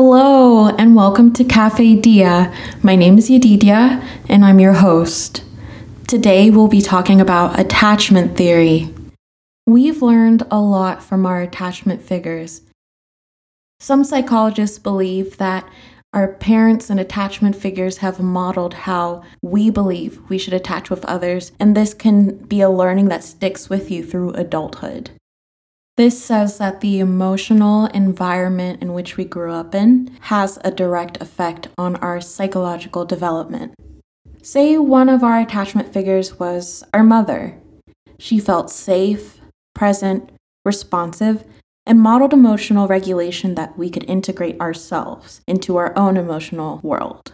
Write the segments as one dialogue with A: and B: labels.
A: Hello, and welcome to Cafe Dia. My name is Yedidia, and I'm your host. Today, we'll be talking about attachment theory. We've learned a lot from our attachment figures. Some psychologists believe that our parents and attachment figures have modeled how we believe we should attach with others, and this can be a learning that sticks with you through adulthood. This says that the emotional environment in which we grew up in has a direct effect on our psychological development. Say one of our attachment figures was our mother. She felt safe, present, responsive, and modeled emotional regulation that we could integrate ourselves into our own emotional world.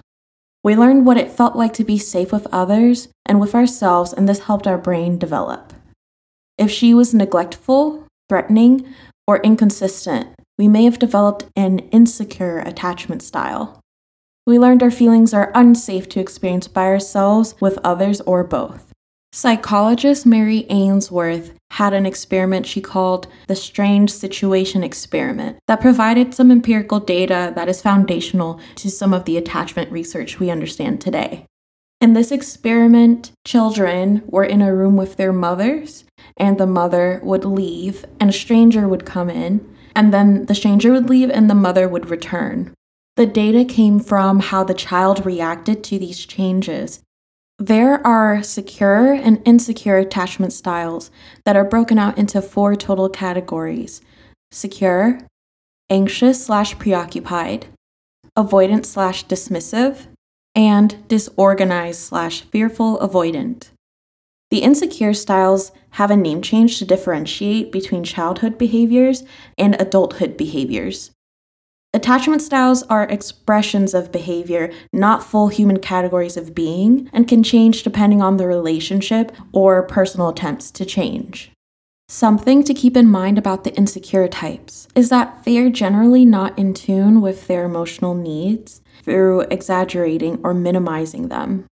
A: We learned what it felt like to be safe with others and with ourselves, and this helped our brain develop. If she was neglectful, threatening, or inconsistent, we may have developed an insecure attachment style. We learned our feelings are unsafe to experience by ourselves, with others, or both. Psychologist Mary Ainsworth had an experiment she called the Strange Situation Experiment that provided some empirical data that is foundational to some of the attachment research we understand today. In this experiment, children were in a room with their mothers, and the mother would leave, and a stranger would come in, and then the stranger would leave, and the mother would return. The data came from how the child reacted to these changes. There are secure and insecure attachment styles that are broken out into four total categories secure, anxious slash preoccupied, avoidant slash dismissive, and disorganized slash fearful avoidant. The insecure styles have a name change to differentiate between childhood behaviors and adulthood behaviors. Attachment styles are expressions of behavior, not full human categories of being, and can change depending on the relationship or personal attempts to change. Something to keep in mind about the insecure types is that they are generally not in tune with their emotional needs through exaggerating or minimizing them.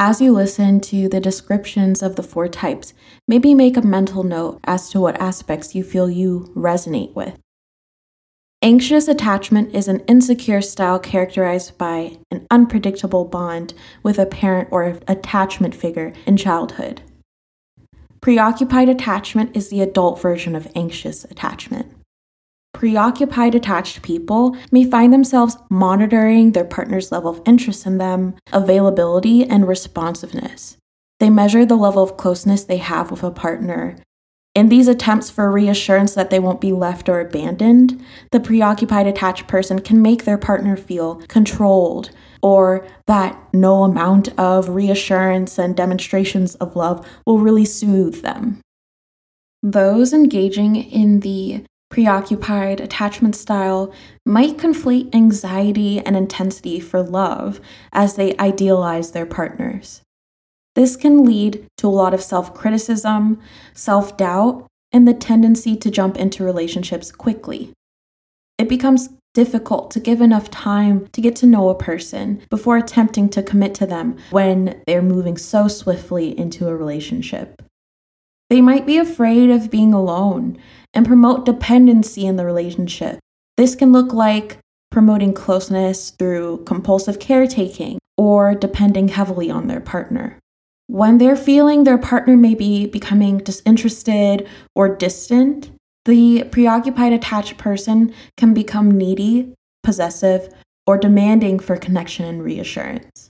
A: As you listen to the descriptions of the four types, maybe make a mental note as to what aspects you feel you resonate with. Anxious attachment is an insecure style characterized by an unpredictable bond with a parent or attachment figure in childhood. Preoccupied attachment is the adult version of anxious attachment. Preoccupied attached people may find themselves monitoring their partner's level of interest in them, availability, and responsiveness. They measure the level of closeness they have with a partner. In these attempts for reassurance that they won't be left or abandoned, the preoccupied attached person can make their partner feel controlled or that no amount of reassurance and demonstrations of love will really soothe them. Those engaging in the preoccupied attachment style might conflate anxiety and intensity for love as they idealize their partners. This can lead to a lot of self criticism, self doubt, and the tendency to jump into relationships quickly. It becomes difficult to give enough time to get to know a person before attempting to commit to them when they're moving so swiftly into a relationship. They might be afraid of being alone and promote dependency in the relationship. This can look like promoting closeness through compulsive caretaking or depending heavily on their partner. When they're feeling their partner may be becoming disinterested or distant, the preoccupied attached person can become needy, possessive, or demanding for connection and reassurance.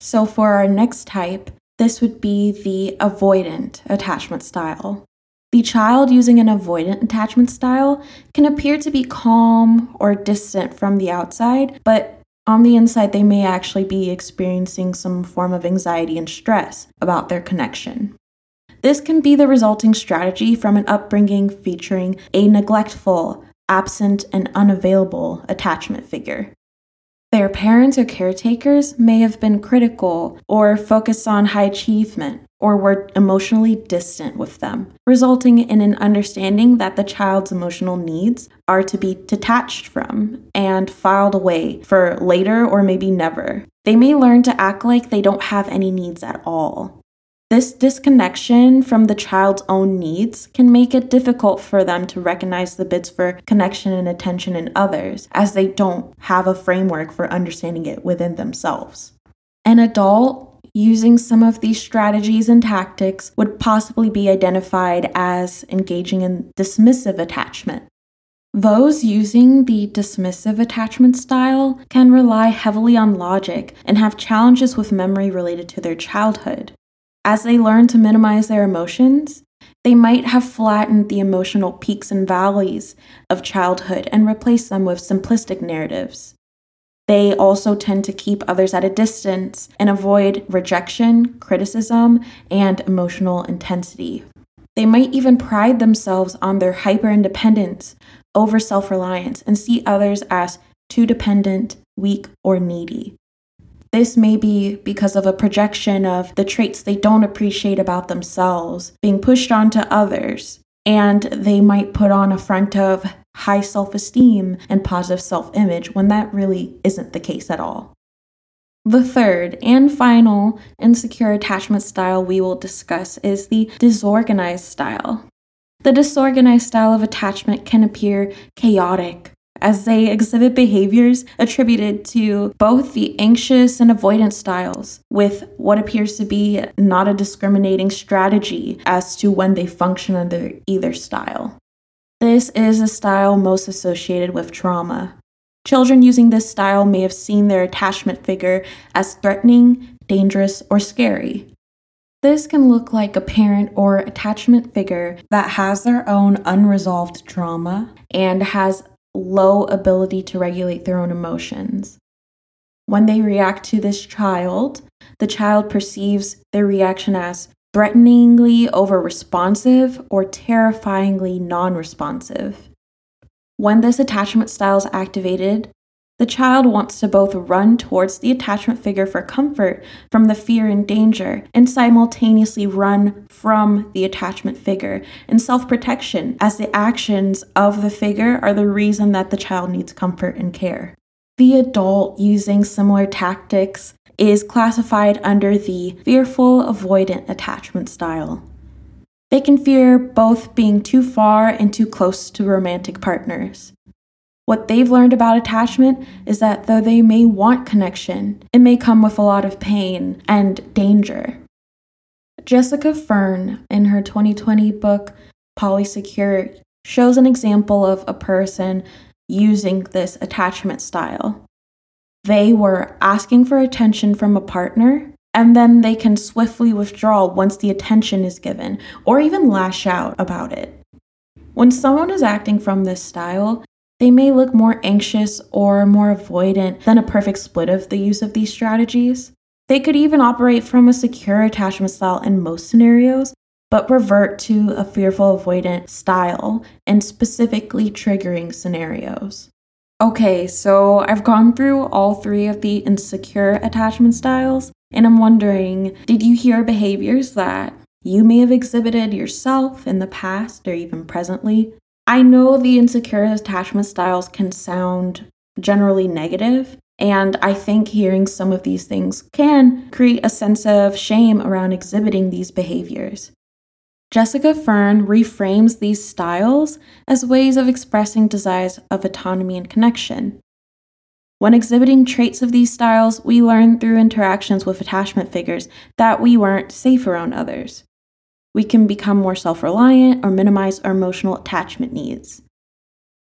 A: So, for our next type, this would be the avoidant attachment style. The child using an avoidant attachment style can appear to be calm or distant from the outside, but on the inside, they may actually be experiencing some form of anxiety and stress about their connection. This can be the resulting strategy from an upbringing featuring a neglectful, absent, and unavailable attachment figure. Their parents or caretakers may have been critical or focused on high achievement or were emotionally distant with them, resulting in an understanding that the child's emotional needs are to be detached from and filed away for later or maybe never. They may learn to act like they don't have any needs at all. This disconnection from the child's own needs can make it difficult for them to recognize the bids for connection and attention in others, as they don't have a framework for understanding it within themselves. An adult using some of these strategies and tactics would possibly be identified as engaging in dismissive attachment. Those using the dismissive attachment style can rely heavily on logic and have challenges with memory related to their childhood. As they learn to minimize their emotions, they might have flattened the emotional peaks and valleys of childhood and replaced them with simplistic narratives. They also tend to keep others at a distance and avoid rejection, criticism, and emotional intensity. They might even pride themselves on their hyper independence over self reliance and see others as too dependent, weak, or needy. This may be because of a projection of the traits they don't appreciate about themselves being pushed onto others, and they might put on a front of high self esteem and positive self image when that really isn't the case at all. The third and final insecure attachment style we will discuss is the disorganized style. The disorganized style of attachment can appear chaotic, as they exhibit behaviors attributed to both the anxious and avoidant styles, with what appears to be not a discriminating strategy as to when they function under either style. This is a style most associated with trauma. Children using this style may have seen their attachment figure as threatening, dangerous, or scary. This can look like a parent or attachment figure that has their own unresolved trauma and has low ability to regulate their own emotions. When they react to this child, the child perceives their reaction as threateningly over responsive or terrifyingly non responsive. When this attachment style is activated, the child wants to both run towards the attachment figure for comfort from the fear and danger, and simultaneously run from the attachment figure in self protection, as the actions of the figure are the reason that the child needs comfort and care. The adult using similar tactics is classified under the fearful avoidant attachment style. They can fear both being too far and too close to romantic partners. What they've learned about attachment is that though they may want connection, it may come with a lot of pain and danger. Jessica Fern, in her 2020 book Polysecure, shows an example of a person using this attachment style. They were asking for attention from a partner, and then they can swiftly withdraw once the attention is given, or even lash out about it. When someone is acting from this style, they may look more anxious or more avoidant than a perfect split of the use of these strategies. They could even operate from a secure attachment style in most scenarios, but revert to a fearful avoidant style in specifically triggering scenarios. Okay, so I've gone through all three of the insecure attachment styles, and I'm wondering did you hear behaviors that you may have exhibited yourself in the past or even presently I know the insecure attachment styles can sound generally negative, and I think hearing some of these things can create a sense of shame around exhibiting these behaviors. Jessica Fern reframes these styles as ways of expressing desires of autonomy and connection. When exhibiting traits of these styles, we learn through interactions with attachment figures that we weren't safe around others we can become more self reliant or minimize our emotional attachment needs.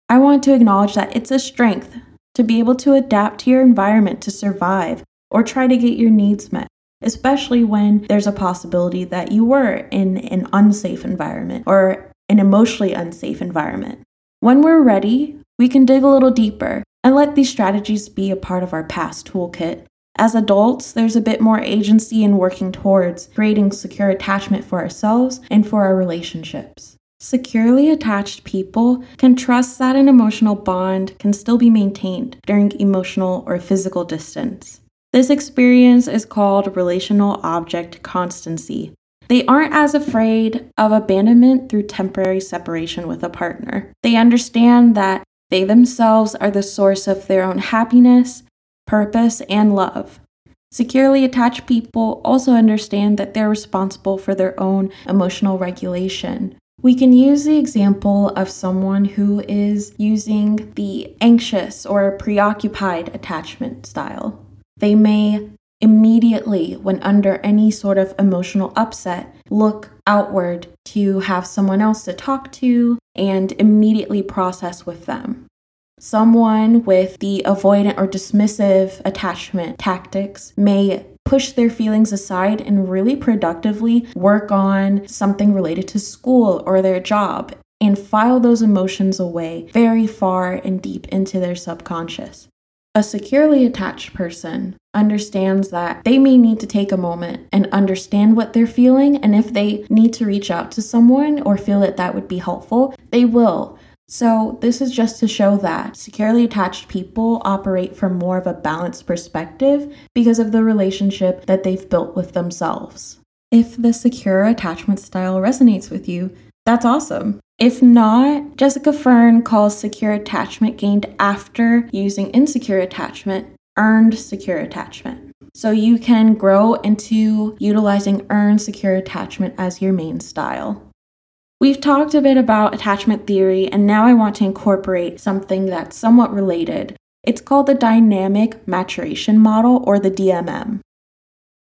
A: I want to acknowledge that it's a strength to be able to adapt to your environment to survive or try to get your needs met, especially when there's a possibility that you were in an unsafe environment or an emotionally unsafe environment. When we're ready, we can dig a little deeper and let these strategies be a part of our past toolkit as adults, there's a bit more agency in working towards creating secure attachment for ourselves and for our relationships. Securely attached people can trust that an emotional bond can still be maintained during emotional or physical distance. This experience is called relational object constancy. They aren't as afraid of abandonment through temporary separation with a partner. They understand that they themselves are the source of their own happiness purpose, and love. Securely attached people also understand that they're responsible for their own emotional regulation. We can use the example of someone who is using the anxious or preoccupied attachment style. They may immediately, when under any sort of emotional upset, look outward to have someone else to talk to and immediately process with them. Someone with the avoidant or dismissive attachment tactics may push their feelings aside and really productively work on something related to school or their job and file those emotions away very far and deep into their subconscious. A securely attached person understands that they may need to take a moment and understand what they're feeling, and if they need to reach out to someone or feel that that would be helpful, they will. So, this is just to show that securely attached people operate from more of a balanced perspective because of the relationship that they've built with themselves. If the secure attachment style resonates with you, that's awesome. If not, Jessica Fern calls secure attachment gained after using insecure attachment earned secure attachment. So you can grow into utilizing earned secure attachment as your main style. We've talked a bit about attachment theory, and now I want to incorporate something that's somewhat related. It's called the Dynamic Maturation Model, or the DMM.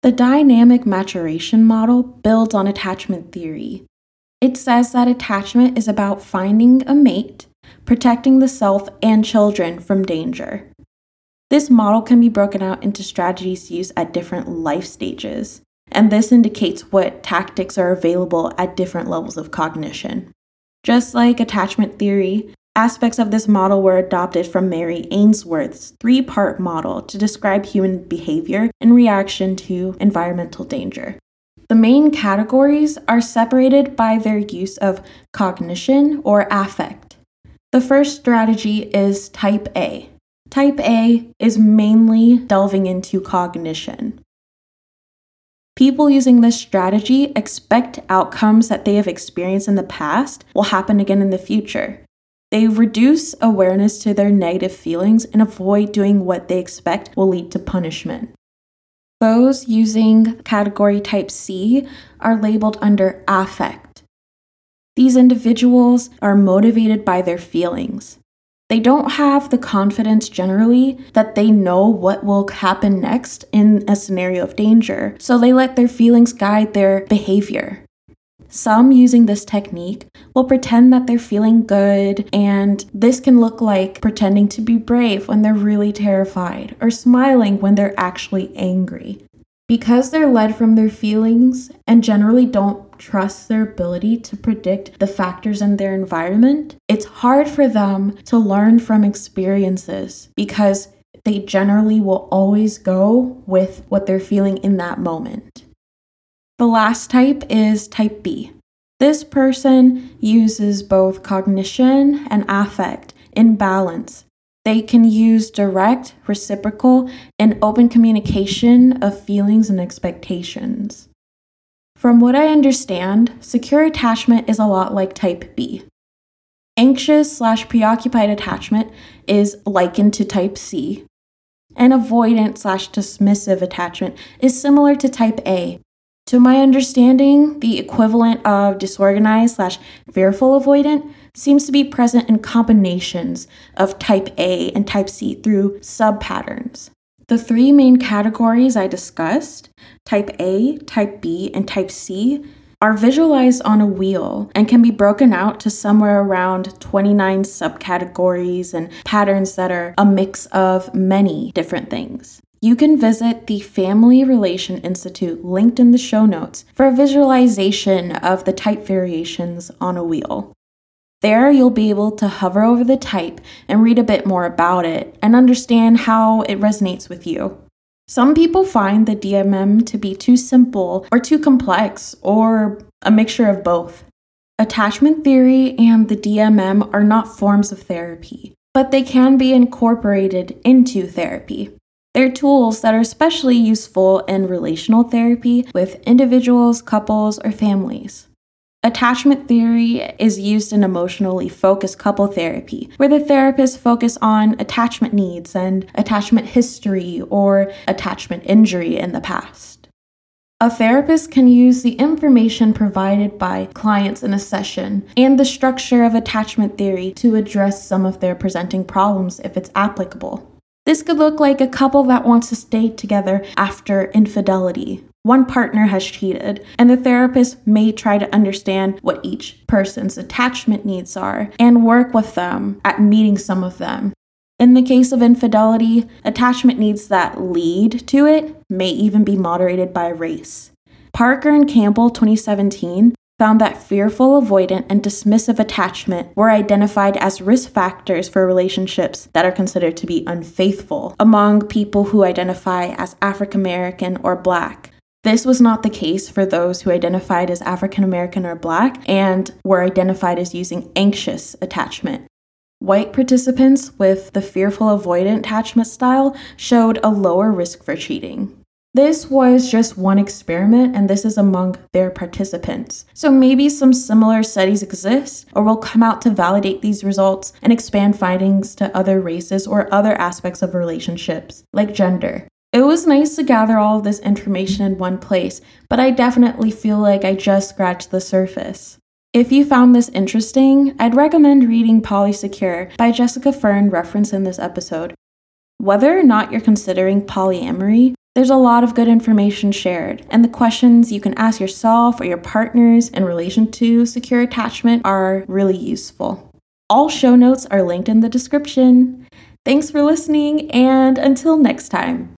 A: The Dynamic Maturation Model builds on attachment theory. It says that attachment is about finding a mate, protecting the self and children from danger. This model can be broken out into strategies used at different life stages and this indicates what tactics are available at different levels of cognition. Just like attachment theory, aspects of this model were adopted from Mary Ainsworth's three part model to describe human behavior in reaction to environmental danger. The main categories are separated by their use of cognition or affect. The first strategy is type A. Type A is mainly delving into cognition. People using this strategy expect outcomes that they have experienced in the past will happen again in the future. They reduce awareness to their negative feelings and avoid doing what they expect will lead to punishment. Those using category type C are labeled under affect. These individuals are motivated by their feelings. They don't have the confidence generally that they know what will happen next in a scenario of danger, so they let their feelings guide their behavior. Some using this technique will pretend that they're feeling good, and this can look like pretending to be brave when they're really terrified, or smiling when they're actually angry. Because they're led from their feelings and generally don't trust their ability to predict the factors in their environment, it's hard for them to learn from experiences because they generally will always go with what they're feeling in that moment. The last type is type B. This person uses both cognition and affect in balance. They can use direct, reciprocal, and open communication of feelings and expectations. From what I understand, secure attachment is a lot like type B. Anxious slash preoccupied attachment is likened to type C, and avoidant slash dismissive attachment is similar to type A. To my understanding, the equivalent of disorganized slash fearful avoidant seems to be present in combinations of type A and type C through subpatterns. The three main categories I discussed, type A, type B, and type C, are visualized on a wheel and can be broken out to somewhere around 29 subcategories and patterns that are a mix of many different things. You can visit the Family Relation Institute linked in the show notes for a visualization of the type variations on a wheel. There, you'll be able to hover over the type and read a bit more about it and understand how it resonates with you. Some people find the DMM to be too simple or too complex, or a mixture of both. Attachment theory and the DMM are not forms of therapy, but they can be incorporated into therapy. They're tools that are especially useful in relational therapy with individuals, couples, or families. Attachment theory is used in emotionally focused couple therapy, where the therapists focus on attachment needs and attachment history or attachment injury in the past. A therapist can use the information provided by clients in a session and the structure of attachment theory to address some of their presenting problems if it's applicable. This could look like a couple that wants to stay together after infidelity, one partner has cheated, and the therapist may try to understand what each person's attachment needs are and work with them at meeting some of them. In the case of infidelity, attachment needs that lead to it may even be moderated by race. Parker and Campbell 2017 found that fearful, avoidant, and dismissive attachment were identified as risk factors for relationships that are considered to be unfaithful among people who identify as African American or Black. This was not the case for those who identified as African American or Black and were identified as using anxious attachment. White participants with the fearful avoidant attachment style showed a lower risk for cheating. This was just one experiment, and this is among their participants. So maybe some similar studies exist, or will come out to validate these results and expand findings to other races or other aspects of relationships, like gender. It was nice to gather all of this information in one place, but I definitely feel like I just scratched the surface. If you found this interesting, I'd recommend reading Polysecure by Jessica Fern referenced in this episode. Whether or not you're considering polyamory, there's a lot of good information shared, and the questions you can ask yourself or your partners in relation to secure attachment are really useful. All show notes are linked in the description. Thanks for listening, and until next time.